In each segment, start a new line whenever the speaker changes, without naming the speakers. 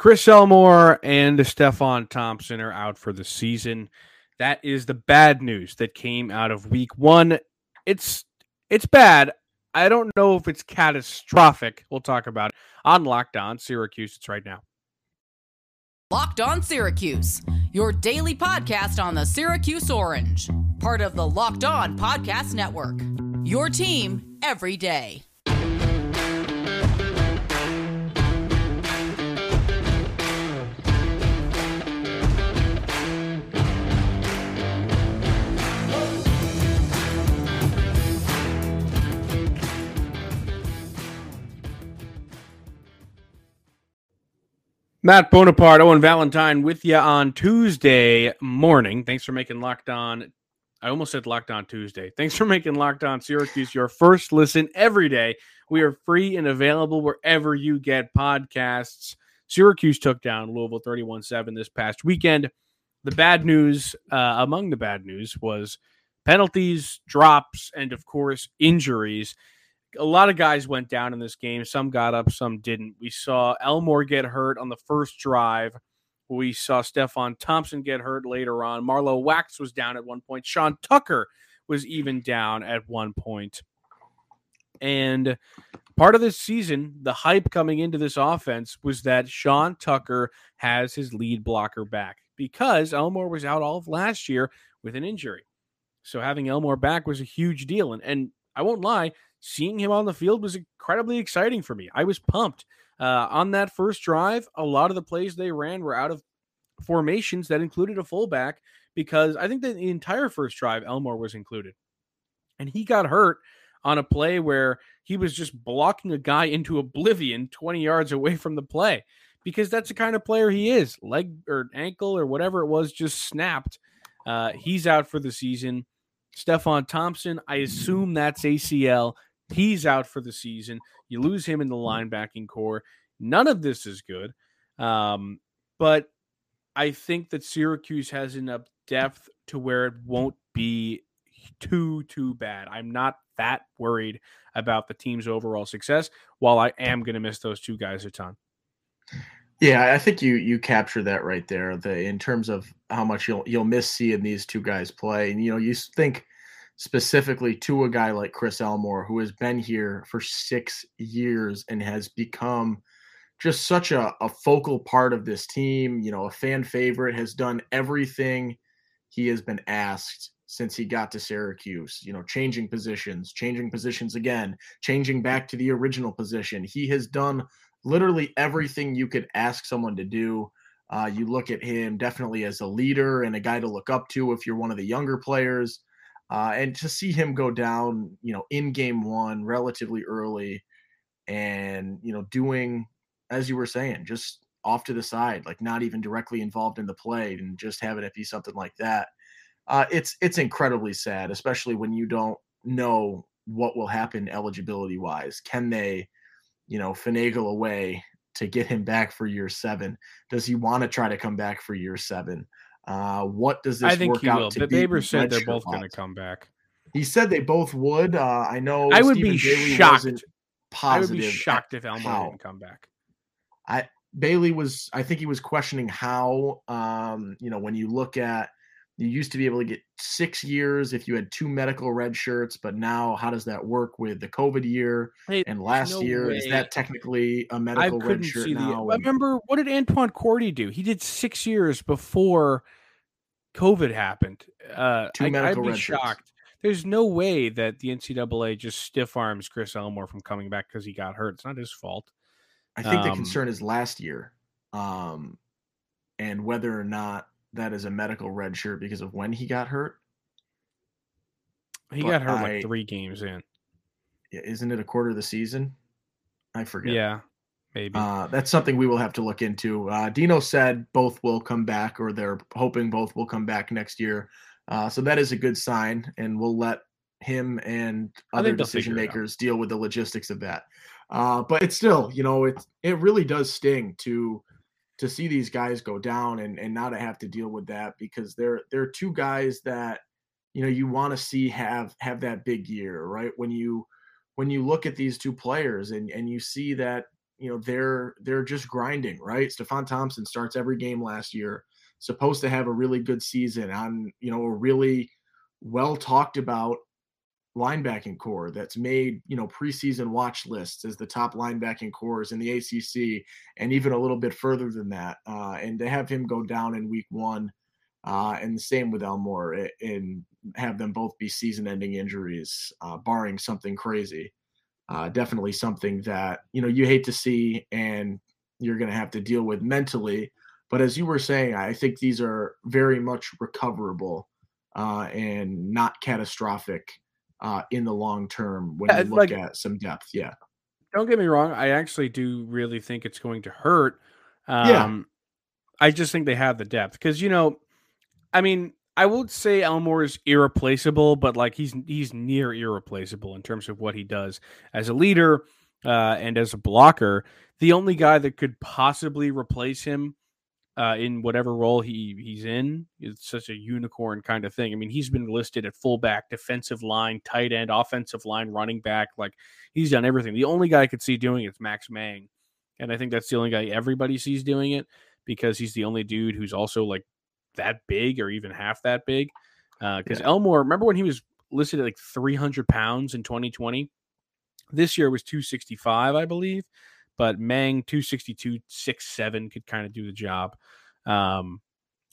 Chris Elmore and Stefon Thompson are out for the season. That is the bad news that came out of week one. It's it's bad. I don't know if it's catastrophic. We'll talk about it on Locked On Syracuse. It's right now.
Locked On Syracuse, your daily podcast on the Syracuse Orange, part of the Locked On Podcast Network. Your team every day.
Matt Bonaparte, Owen Valentine with you on Tuesday morning. Thanks for making Locked On. I almost said Locked On Tuesday. Thanks for making Locked On Syracuse your first listen every day. We are free and available wherever you get podcasts. Syracuse took down Louisville 31 7 this past weekend. The bad news, uh, among the bad news, was penalties, drops, and of course, injuries a lot of guys went down in this game. Some got up, some didn't. We saw Elmore get hurt on the first drive. We saw Stefon Thompson get hurt later on. Marlowe Wax was down at one point. Sean Tucker was even down at one point. And part of this season, the hype coming into this offense was that Sean Tucker has his lead blocker back because Elmore was out all of last year with an injury. So having Elmore back was a huge deal. And, and I won't lie, seeing him on the field was incredibly exciting for me. I was pumped. Uh, on that first drive, a lot of the plays they ran were out of formations that included a fullback because I think that the entire first drive, Elmore was included. And he got hurt on a play where he was just blocking a guy into oblivion 20 yards away from the play because that's the kind of player he is. Leg or ankle or whatever it was just snapped. Uh, he's out for the season. Stefon Thompson, I assume that's ACL. He's out for the season. You lose him in the linebacking core. None of this is good. Um, but I think that Syracuse has enough depth to where it won't be too, too bad. I'm not that worried about the team's overall success, while I am going to miss those two guys a ton.
Yeah, I think you you capture that right there. The in terms of how much you'll you'll miss seeing these two guys play, and you know you think specifically to a guy like Chris Elmore, who has been here for six years and has become just such a, a focal part of this team, you know, a fan favorite, has done everything he has been asked since he got to Syracuse, you know, changing positions, changing positions again, changing back to the original position. He has done literally everything you could ask someone to do. Uh, you look at him definitely as a leader and a guy to look up to if you're one of the younger players. Uh, and to see him go down, you know, in game one relatively early and, you know, doing, as you were saying, just off to the side, like not even directly involved in the play and just having it be something like that. Uh, it's it's incredibly sad, especially when you don't know what will happen eligibility wise. Can they, you know, finagle away to get him back for year seven? Does he want to try to come back for year seven? Uh, what does this
I think
work
he
out
will.
to
But
be?
Babers said they're both going to come back.
He said they both would. Uh, I know.
I would
Stephen
be
Bailey
shocked. I would be shocked if Elmore
how.
didn't come back.
I Bailey was. I think he was questioning how. Um, you know, when you look at, you used to be able to get six years if you had two medical red shirts, but now how does that work with the COVID year
Hey,
and last
no
year? Is that technically a medical red
couldn't
shirt
see the. I
And-
remember what did Antwan Cordy do? He did six years before COVID happened. Uh,
Two
I, I'd be shocked. There's no way that the NCAA just stiff arms Chris Elmore from coming back because he got hurt. It's not his fault.
I think the
Um,
concern is last year, um, and whether or not that is a medical red shirt because of when he got hurt.
He
But
got hurt
I-
like three games in.
Yeah, Isn't it a quarter of the season? I forget.
Yeah, maybe.
Uh, that's something we will have to look into. Uh, Dino said both will come back, or they're hoping both will come back next year. Uh, so that is a good sign, and we'll let him and other decision
figure it out.
makers deal with the logistics of that. Uh, but it's still, you know, it it really does sting to to see these guys go down and and not have to deal with that because they're they're two guys that you know you want to see have have that big year, right? When you when you look at these two players and and you see that you know they're they're just grinding, right? Stefon Thompson starts every game last year, supposed to have a really good season on you know a really well talked about linebacking core that's made you know preseason watch lists as the top linebacking cores in the ACC and even a little bit further than that. Uh, and to have him go down in week one, uh, and the same with Elmore, and have them both be season-ending injuries, uh, barring something crazy. Uh, definitely something that you know you hate to see, and you're going to have to deal with mentally. But as you were saying, I think these are very much recoverable uh, and not catastrophic uh, in the long term when you look like, at some depth. Yeah.
Don't get me wrong. I actually do really think it's going to hurt. Um, yeah. I just think they have the depth because, you know, I mean, I would say Elmore is irreplaceable, but like he's he's near irreplaceable in terms of what he does as a leader uh, and as a blocker. The only guy that could possibly replace him uh, in whatever role he he's in. is such a unicorn kind of thing. I mean, he's been listed at fullback, defensive line, tight end, offensive line, running back. Like he's done everything. The only guy I could see doing it is Max Mang, and I think that's the only guy everybody sees doing it because he's the only dude who's also like that big or even half that big. Because uh, yeah. Elmore, remember when he was listed at like 300 pounds in 2020? This year was 265, I believe but Mang 262 six seven could kind of do the job. Um,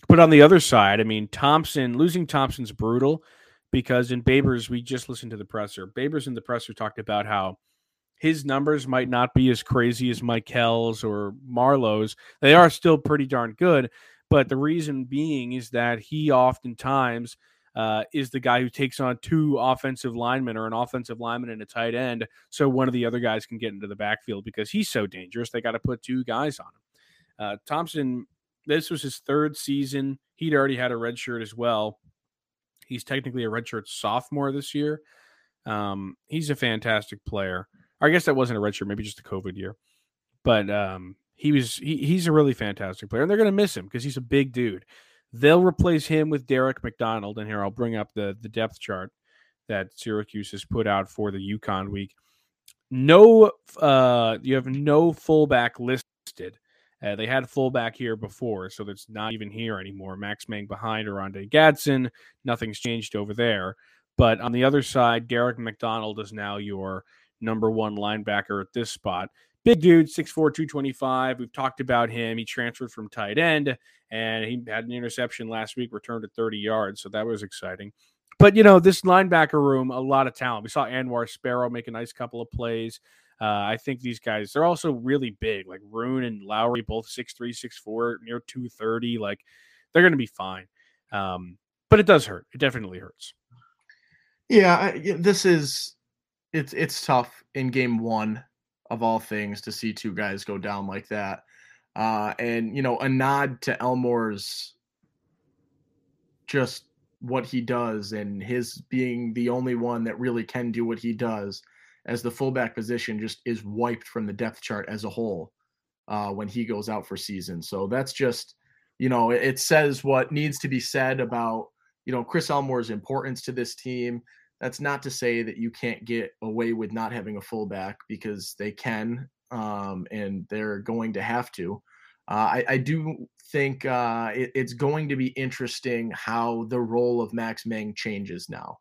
but on the other side, I mean, Thompson losing Thompson's brutal because in Babers we just listened to the presser. Babers in the presser talked about how his numbers might not be as crazy as Mikel's or Marlowe's. They are still pretty darn good, but the reason being is that he oftentimes uh, is the guy who takes on two offensive linemen or an offensive lineman and a tight end, so one of the other guys can get into the backfield because he's so dangerous. They got to put two guys on him. Uh, Thompson, this was his third season. He'd already had a red shirt as well. He's technically a redshirt sophomore this year. Um, he's a fantastic player. I guess that wasn't a redshirt, maybe just a COVID year. But um, he was he, he's a really fantastic player, and they're going to miss him because he's a big dude. They'll replace him with Derek McDonald. And here I'll bring up the, the depth chart that Syracuse has put out for the UConn week. No, uh, you have no fullback listed. Uh, they had fullback here before, so that's not even here anymore. Max Mang behind Oronde Gadsden. Nothing's changed over there. But on the other side, Derek McDonald is now your number one linebacker at this spot. Big dude, 6'4, 225. We've talked about him. He transferred from tight end and he had an interception last week, returned to 30 yards. So that was exciting. But, you know, this linebacker room, a lot of talent. We saw Anwar Sparrow make a nice couple of plays. Uh, I think these guys, they're also really big. Like Roone and Lowry, both 6'3, 6'4, near 230. Like they're going to be fine. Um, but it does hurt. It definitely hurts.
Yeah, this is it's it's tough in game one of all things to see two guys go down like that. Uh, and you know, a nod to Elmore's just what he does and his being the only one that really can do what he does as the fullback position just is wiped from the depth chart as a whole uh, when he goes out for season. So that's just, you know, it says what needs to be said about, you know, Chris Elmore's importance to this team. That's not to say that you can't get away with not having a fullback because they can, um, and they're going to have to. Uh, I, I, do think uh, it, it's going to be interesting how the role of Max Mang changes now,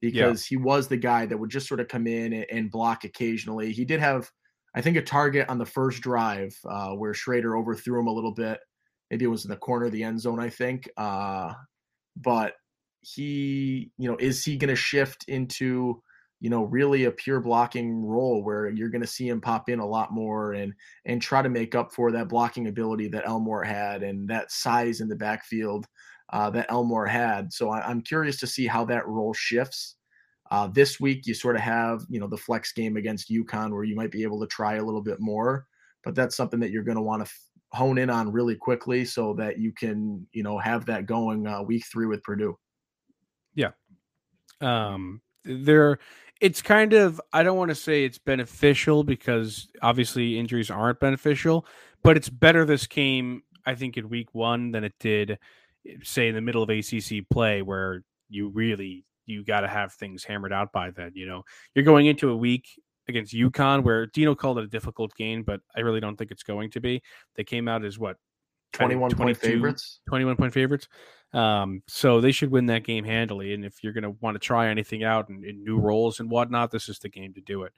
because yeah. he was the guy that would just sort of come in and, and, block occasionally. He did have, I think, a target on the first drive uh, where Shrader overthrew him a little bit. Maybe it was in the corner of the end zone, I think. Uh, but he, you know, is he going to shift into, you know, really a pure blocking role where you're going to see him pop in a lot more and and try to make up for that blocking ability that Elmore had and that size in the backfield uh, that Elmore had. So I, am curious to see how that role shifts. Uh, this week, you sort of have, you know, the flex game against UConn where you might be able to try a little bit more, but that's something that you're going to want to f- hone in on really quickly so that you can, you know, have that going uh, week three with Purdue.
Um, there, it's kind of, I don't want to say it's beneficial because obviously injuries aren't beneficial, but it's better this came, I think, in week one than it did, say, in the middle of ACC play where you really, you got to have things hammered out by then. You know, you're going into a week against UConn, where Dino called it a difficult game, but I really don't think it's going to be. They came out as what
21 point favorites.
21 point favorites. Um, so they should win that game handily. And if you're going to want to try anything out in, in, new roles and whatnot, this is the game to do it.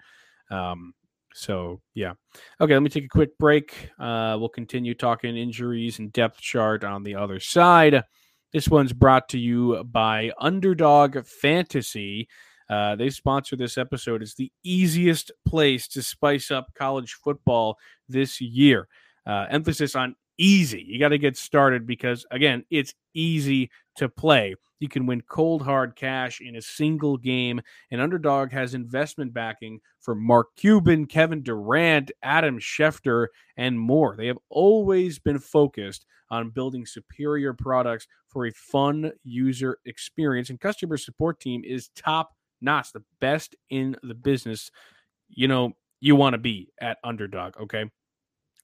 Um, so yeah. Okay, let me take a quick break. Uh, we'll continue talking injuries and depth chart on the other side. This one's brought to you by Underdog Fantasy. Uh, they sponsor this episode. It's the easiest place to spice up college football this year. Uh, emphasis on easy. You got to get started because, again, it's easy to play. You can win cold hard cash in a single game. And Underdog has investment backing for Mark Cuban, Kevin Durant, Adam Schefter, and more. They have always been focused on building superior products for a fun user experience. And customer support team is top notch, the best in the business. You know, you want to be at Underdog, okay?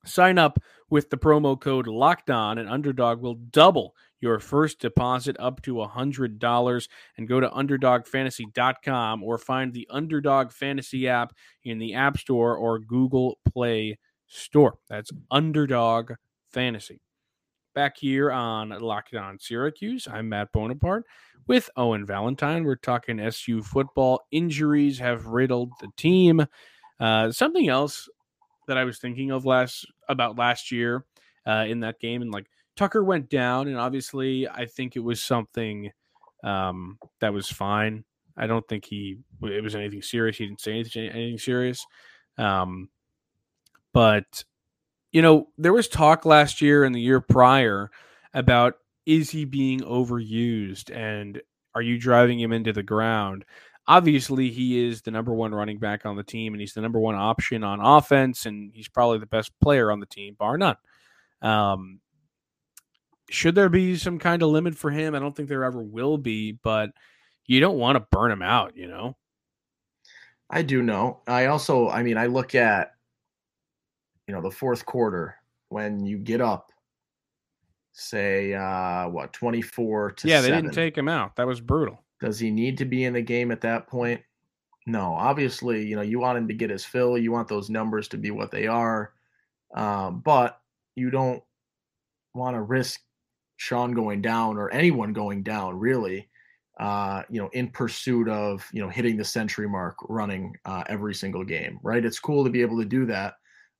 Sign up with the promo code Locked On, and Underdog will double your first deposit up to $100 and go to underdogfantasy.com or find the Underdog Fantasy app in the App Store or Google Play Store. That's Underdog Fantasy. Back here on Locked On Syracuse, I'm Matt Bonaparte with Owen Valentine. We're talking SU football. Injuries have riddled the team. Uh, something else that I was thinking of last about last year uh, in that game, and like Tucker went down, and obviously I think it was something um, that was fine. I don't think he it was anything serious. He didn't say anything, anything serious. Um, but you know, there was talk last year and the year prior about is he being overused and are you driving him into the ground? Obviously he is the number one running back on the team and he's the number one option on offense and he's probably the best player on the team bar none. Um, should there be some kind of limit for him? I don't think there ever will be but you don't want to burn him out you know?
I do know. I also i mean i look at you know the fourth quarter when you get up say uh what 24 to
yeah they did didn't take him out. That was brutal
does he need to be in the game at that point? No. Obviously, you know, you want him to get his fill. You want those numbers to be what they are. Um, but you don't want to risk Sean going down or anyone going down, really, uh, you know, in pursuit of, you know, hitting the century mark running uh, every single game, right? It's cool to be able to do that.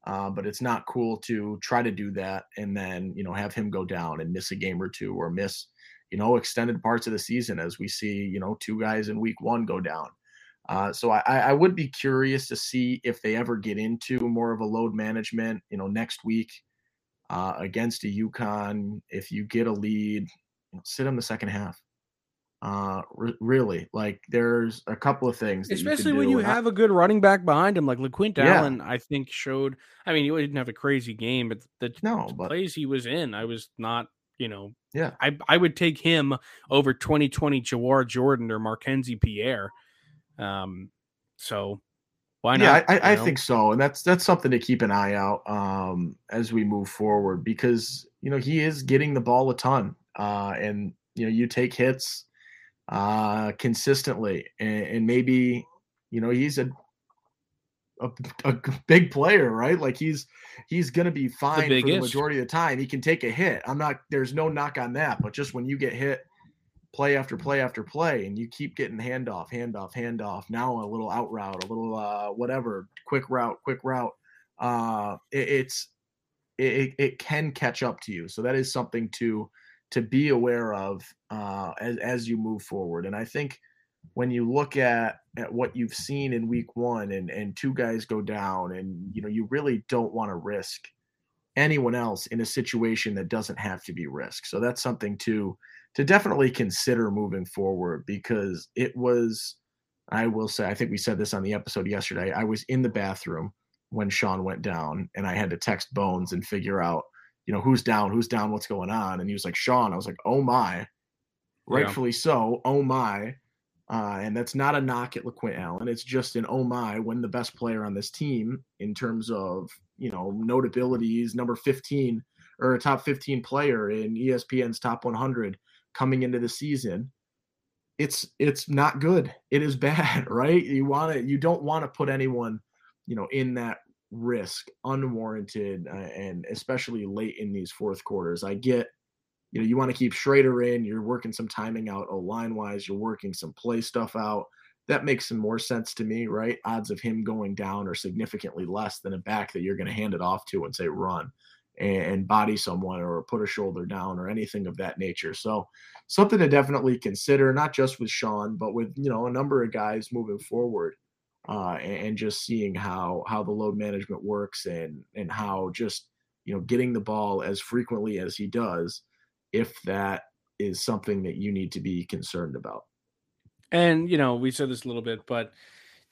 Uh, but it's not cool to try to do that and then you know have him go down and miss a game or two or miss you know, extended parts of the season as we see, you know, two guys in week one go down. Uh, so I, I would be curious to see if they ever get into more of a load management, you know, next week uh, against a UConn. If you get a lead, sit them the second half. Uh, re- really, like there's a couple of things,
especially you when you have I, a good running back behind him, like LeQuint yeah. Allen. I think showed. I mean, he didn't have a crazy game, but the no, but, plays he was in, I was not you know,
yeah,
I I would take him over 2020 Jawhar Jordan or Markenzie Pierre. Um, so why not?
Yeah, I, I think so, and that's that's something to keep an eye out um, as we move forward because you know he is getting the ball a ton, uh, and you know you take hits uh, consistently, and, and maybe you know he's a a, a, big player, right? Like he's he's gonna be fine the for the majority of the time. He can take a hit. I'm not. There's no knock on that. But just when you get hit, play after play after play, and you keep getting handoff, handoff, handoff. Now a little out route, a little uh, whatever, quick route, quick route. Uh, it, it's it, it can catch up to you. So that is something to to be aware of uh, as as you move forward. And I think when you look at at what you've seen in week one and and two guys go down and you know you really don't want to risk anyone else in a situation that doesn't have to be risk so that's something to to definitely consider moving forward because it was i will say i think we said this on the episode yesterday i was in the bathroom when sean went down and i had to text bones and figure out you know who's down who's down what's going on? And he was like sean. I was like oh my. Rightfully yeah. so. Oh my uh, and that's not a knock at LeQuint Allen. It's just an oh my when the best player on this team in terms of you know notabilities, number 15 or a top 15 player in ESPN's top 100 coming into the season. It's it's not good. It is bad, right? You want to you don't want to put anyone you know, in that risk unwarranted, uh, and especially late in these fourth quarters. I get, you know, you want to keep Shrader in. You're working some timing out, oh line wise. You're working some play stuff out. That makes some more sense to me, right? Odds of him going down are significantly less than a back that you're going to hand it off to and say run and body someone or put a shoulder down or anything of that nature. So something to definitely consider, not just with Sean, but with you know a number of guys moving forward, uh, and just seeing how how the load management works and and how just you know getting the ball as frequently as he does, if that is something that you need to be concerned about.
And you know we said this a little bit, but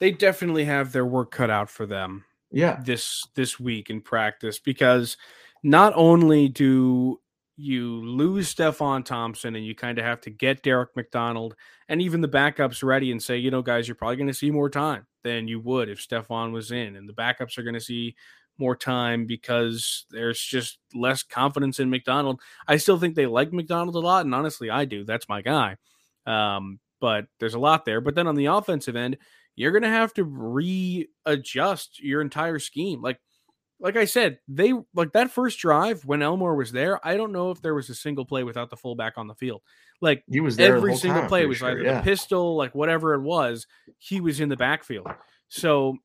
they definitely have their work cut out for them.
Yeah,
this this week in practice because not only do you lose Stefon Thompson and you kind of have to get Derek McDonald and even the backups ready and say, you know, guys, you're probably going to see more time than you would if Stefon was in. And the backups are going to see more time because there's just less confidence in McDonald. I still think they like McDonald a lot. And honestly, I do. That's my guy. Um, but there's a lot there. But then on the offensive end, you're going to have to readjust your entire scheme. Like, like I said, they like that first drive when Elmore was there. I don't know if there was a single play without the fullback on the field. Like
he was there
every single
time,
play was
sure,
either
yeah.
the pistol, like whatever it was, he was in the backfield. So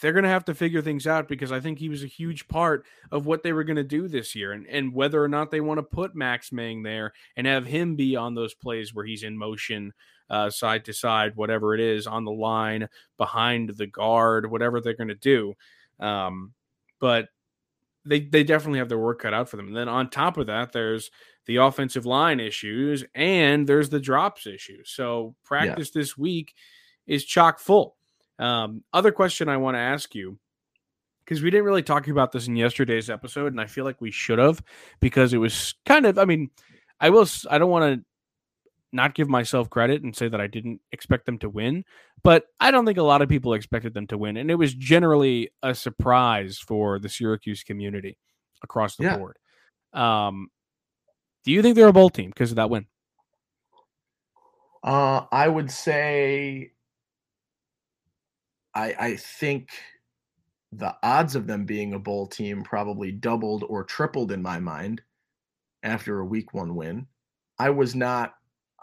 they're going to have to figure things out because I think he was a huge part of what they were going to do this year, and and whether or not they want to put Max Mang there and have him be on those plays where he's in motion. Uh, side to side, whatever it is, on the line, behind the guard, whatever they're going to do. Um, but they they definitely have their work cut out for them. And then on top of that, there's the offensive line issues and there's the drops issue. So practice yeah. this week is chock full. Um, other question I want to ask you because we didn't really talk about this in yesterday's episode, and I feel like we should have because it was kind of. I mean, I will. I don't want to not give myself credit and say that I didn't expect them to win, but I don't think a lot of people expected them to win. And it was generally a surprise for the Syracuse community across the
Yeah.
board. Um, do you think they're a bowl team because of that win?
Uh, I would say I I think the odds of them being a bowl team probably doubled or tripled in my mind after a week one win. I was not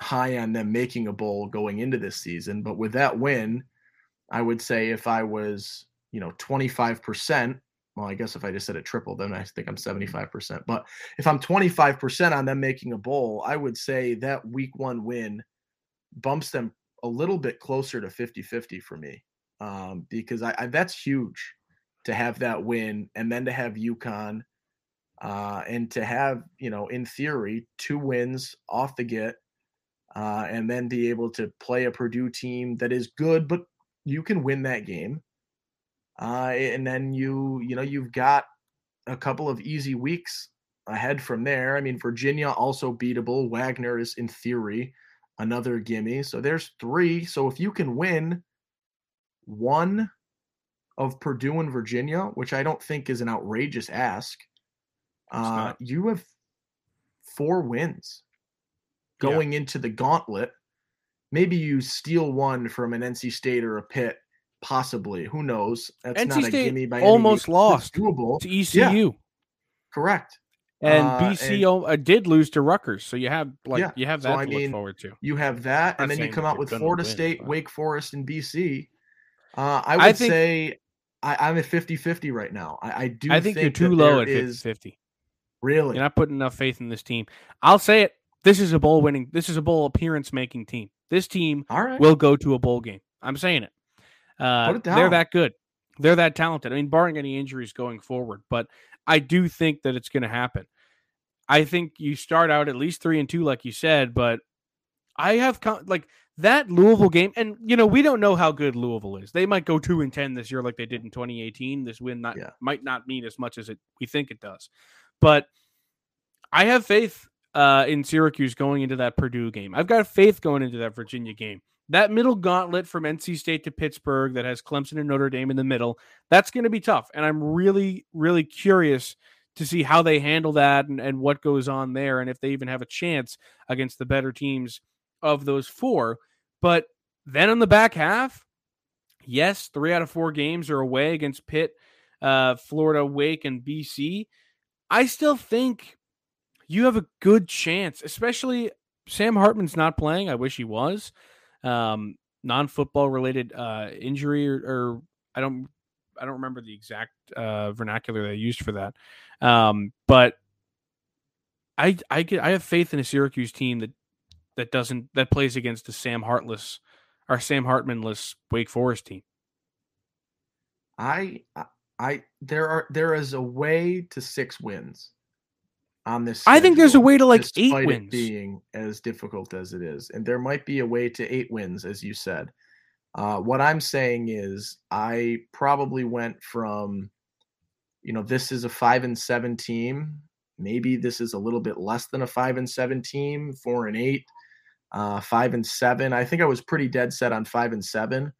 high on them making a bowl going into this season, but with that win, I would say if I was, you know, 25%, well, I guess if I just said it triple, then I think I'm 75%. But if I'm 25% on them making a bowl, I would say that week one win bumps them a little bit closer to 50 50 for me um, because I, I, that's huge to have that win and then to have UConn uh, and to have, you know, in theory, two wins off the get uh, and then be able to play a Purdue team that is good, but you can win that game. Uh, and then you, you know, you've got a couple of easy weeks ahead from there. I mean, Virginia also beatable. Wagner is in theory another gimme. So there's three. So if you can win one of Purdue and Virginia, which I don't think is an outrageous ask, uh, you have four wins going yeah. into the gauntlet. Maybe you steal one from an NC State or a Pitt, possibly. Who knows?
That's NC not State a gimme by almost lost doable. to ECU.
Yeah. Correct.
And uh, BC and, uh, did lose to Rutgers, so you have like yeah. you have that so, to I look mean, forward to.
You have that, and then you come out with Florida win, State, but... Wake Forest, and BC. Uh, I would I think, say I, am at 50-50 right now. I, I do.
I think,
think
you're too low at 50-50.
Really,
you're not putting enough faith in this team. I'll say it. This is a bowl winning. This is a bowl appearance making team. This team will go to a bowl game. I'm saying it. Uh, it they're that good. They're that talented. I mean, barring any injuries going forward, but I do think that it's going to happen. I think you start out at least three and two, like you said, but I have like that Louisville game, and you know we don't know how good Louisville is. They might go two and ten this year, like they did in 2018. This win not yeah. might not mean as much as it we think it does, but I have faith uh, in Syracuse going into that Purdue game. I've got faith going into that Virginia game. That middle gauntlet from NC State to Pittsburgh that has Clemson and Notre Dame in the middle, that's going to be tough. And I'm really, really curious to see how they handle that and, and what goes on there and if they even have a chance against the better teams of those four. But then on the back half, Yes, three out of four games are away against Pitt, uh, Florida, Wake, and BC. I still think you have a good chance, especially Sam Hartman's not playing. I wish he was. Um, non-football related uh, injury or, or, I don't I don't remember the exact uh, vernacular they used for that. Um, but I I get I have faith in a Syracuse team that that doesn't that plays against a Sam Hartless or Sam Hartmanless Wake Forest team.
I I there are there is a way to six wins on this.
I think there's a way to like eight wins,
being as difficult as it is, and there might be a way to eight wins, as you said. Uh, what I'm saying is, I probably went from, you know, this is a five and seven team. Maybe this is a little bit less than a five and seven team, four and eight, uh, five and seven. I think I was pretty dead set on five and seven.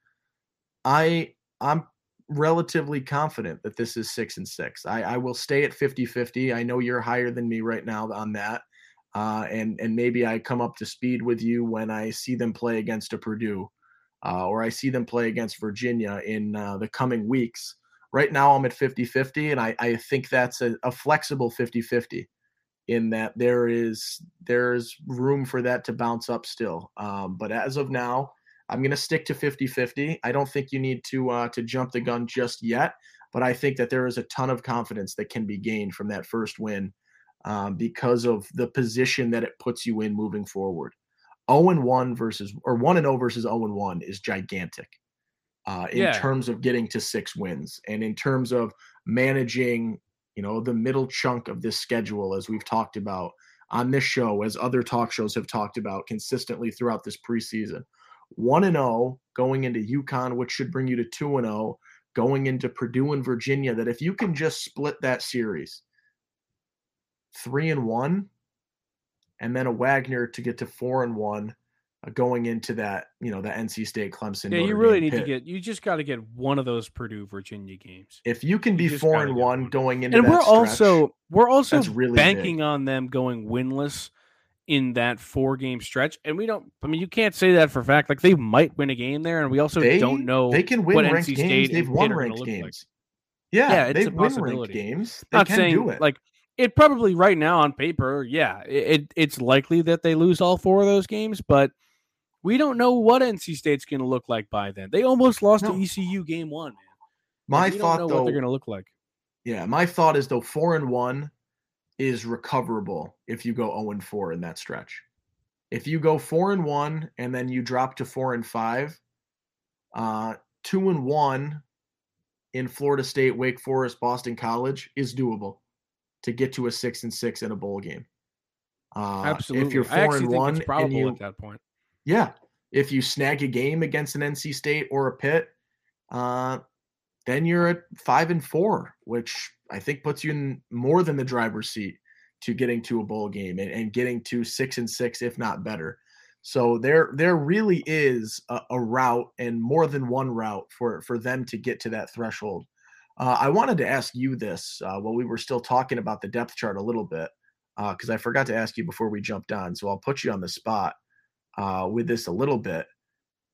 I I'm relatively confident that this is six and six. I, I will stay at 50 50. I know you're higher than me right now on that. Uh, and and maybe I come up to speed with you when I see them play against a Purdue, uh, or I see them play against Virginia in uh, the coming weeks. Right now, I'm at 50 50, and I, I think that's a, a flexible 50 50 in that there is there's room for that to bounce up still. Um, but as of now, I'm going to stick to 50-50. I don't think you need to uh, to jump the gun just yet, but I think that there is a ton of confidence that can be gained from that first win um, because of the position that it puts you in moving forward. 0 and 1 versus or 1 and 0 versus 0 and 1 is gigantic. Uh, in yeah. terms of getting to six wins and in terms of managing, you know, the middle chunk of this schedule, as we've talked about on this show, as other talk shows have talked about consistently throughout this preseason. 1 and 0 going into UConn, which should bring you to 2 and 0 going into Purdue and Virginia. That if you can just split that series 3 and 1 and then a Wagner to get to 4 and 1 uh, going into that, you know, the NC State Clemson.
Yeah, Notre you really need to get. You just got to get one of those Purdue Virginia games.
If you can be you four and one, one going into,
and we're
stretch,
also we're also really banking big. on them going winless in that four game stretch. And we don't, I mean, you can't say that for fact. Like they might win a game there, and we also they, don't know
they can win ranked NC games. They've won ranked games. Like.
Yeah, yeah, it's a possibility.
games. They Not
saying
it.
like it probably right now on paper, yeah, it, it, it's likely that they lose all four of those games, but we don't know what NC State's going to look like by then. They almost lost no. to ECU game one. Man.
My thought, though,
what they're going to look like.
Yeah, my thought is though four and one is recoverable if you go 0 and 4 in that stretch. If you go 4 and 1 and then you drop to 4 and 5, uh 2 and 1 in Florida State, Wake Forest, Boston College is doable to get to a 6 and 6 in a bowl game.
Uh, Absolutely. If you're 4 and 1 and you, at that point.
Yeah. If you snag a game against an NC State or a Pitt, uh, then you're at 5 and 4, which I think puts you in more than the driver's seat to getting to a bowl game and, and getting to six and six, if not better. So there there really is a, a route and more than one route for for them to get to that threshold. Uh, I wanted to ask you this uh, while we were still talking about the depth chart a little bit because uh, I forgot to ask you before we jumped on. So I'll put you on the spot uh, with this a little bit.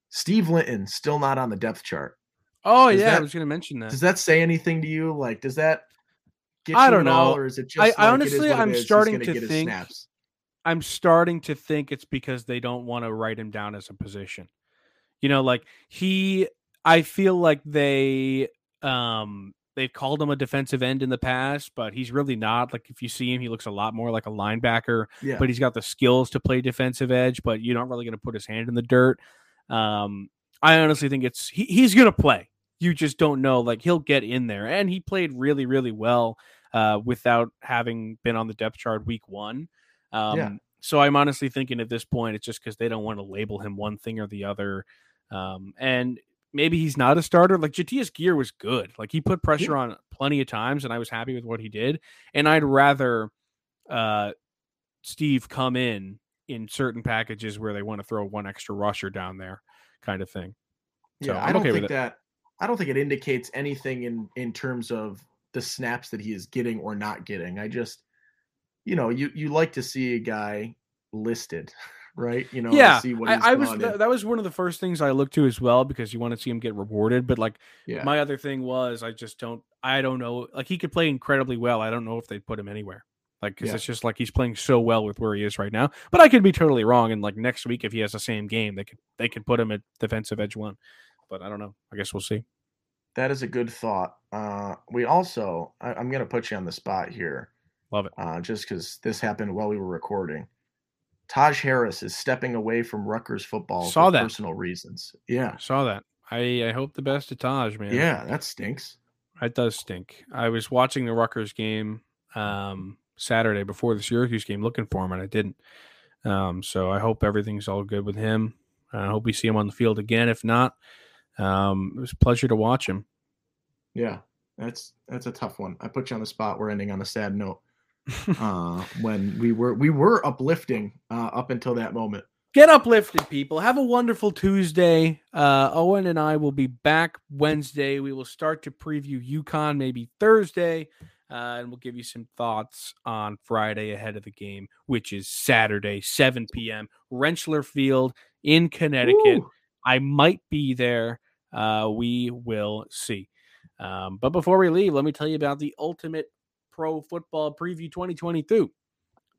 Steve Linton still not on the depth chart.
Oh does yeah, that, I was going to mention that.
Does that say anything to you? Like, does that
I don't know. or is it just? I, like I honestly, I'm starting to think. I'm starting to think it's because they don't want to write him down as a position. You know, like he. I feel like they um they've called him a defensive end in the past, but he's really not. Like if you see him, he looks a lot more like a linebacker. Yeah. But he's got the skills to play defensive edge, but you're not really going to put his hand in the dirt. Um, I honestly think it's he, he's going to play you just don't know. Like he'll get in there, and he played really, really well uh, without having been on the depth chart week one. Um, yeah. So I'm honestly thinking at this point, it's just because they don't want to label him one thing or the other. Um, and maybe he's not a starter. Like Jatius Geer was good. Like he put pressure yeah. on plenty of times, and I was happy with what he did. And I'd rather uh, Steve come in in certain packages where they want to throw one extra rusher down there, kind of thing.
So yeah, I don't okay think that. I don't think it indicates anything in in terms of the snaps that he is getting or not getting. I just, you know, you you like to see a guy listed, right? You know,
yeah,
see what
I, I was th- that was one of the first things I looked to as well because you want to see him get rewarded. But like
yeah.
my other thing was, I just don't, I don't know. Like he could play incredibly well. I don't know if they'd put him anywhere. Like because
Yeah.
it's just like he's playing so well with where he is right now. But I could be totally wrong. And like next week, if he has the same game, they could they could put him at defensive edge one. But I don't know. I guess we'll see.
That is a good thought. Uh, we also, I, I'm going to put you on the spot here,
Love it.
uh, just because this happened while we were recording. Taj Harris is stepping away from Rutgers football
Saw
for
that.
personal reasons. Yeah,
Saw that. I I hope the best to Taj, man.
yeah, that stinks.
It does stink. I was watching the Rutgers game um, Saturday before the Syracuse game, looking for him, and I didn't. Um, so I hope everything's all good with him. I hope we see him on the field again. If not, um, it was a pleasure to watch him.
Yeah, that's that's a tough one. I put you on the spot. We're ending on a sad note. Uh, when we were we were uplifting uh, up until that moment.
Get uplifted, people. Have a wonderful Tuesday. Uh, Owen and I will be back Wednesday. We will start to preview UConn maybe Thursday, uh, and we'll give you some thoughts on Friday ahead of the game, which is Saturday, 7 p.m. Rentschler Field in Connecticut.
Woo!
I might be there. Uh, we will see. Um, but before we leave, let me tell you about the Ultimate Pro Football Preview 2022.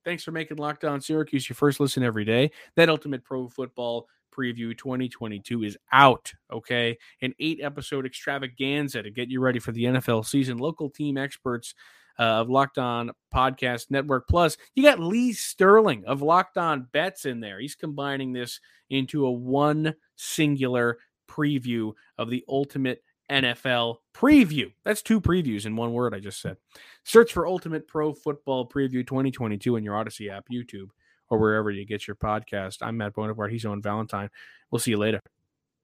Thanks for making Locked On Syracuse your first listen every day. That Ultimate Pro Football Preview 2022 is out, okay? An eight episode extravaganza to get you ready for the NFL season. Local team experts uh, of Locked On Podcast Network. Plus, you got Lee Sterling of Locked On Bets in there. He's combining this into a one singular preview of the ultimate NFL preview. That's two previews in one word, I just said. Search for Ultimate Pro Football Preview 2022 in your Odyssey app, YouTube, or wherever you get your podcast. I'm Matt Bonaparte. He's on Valentine. We'll see you later.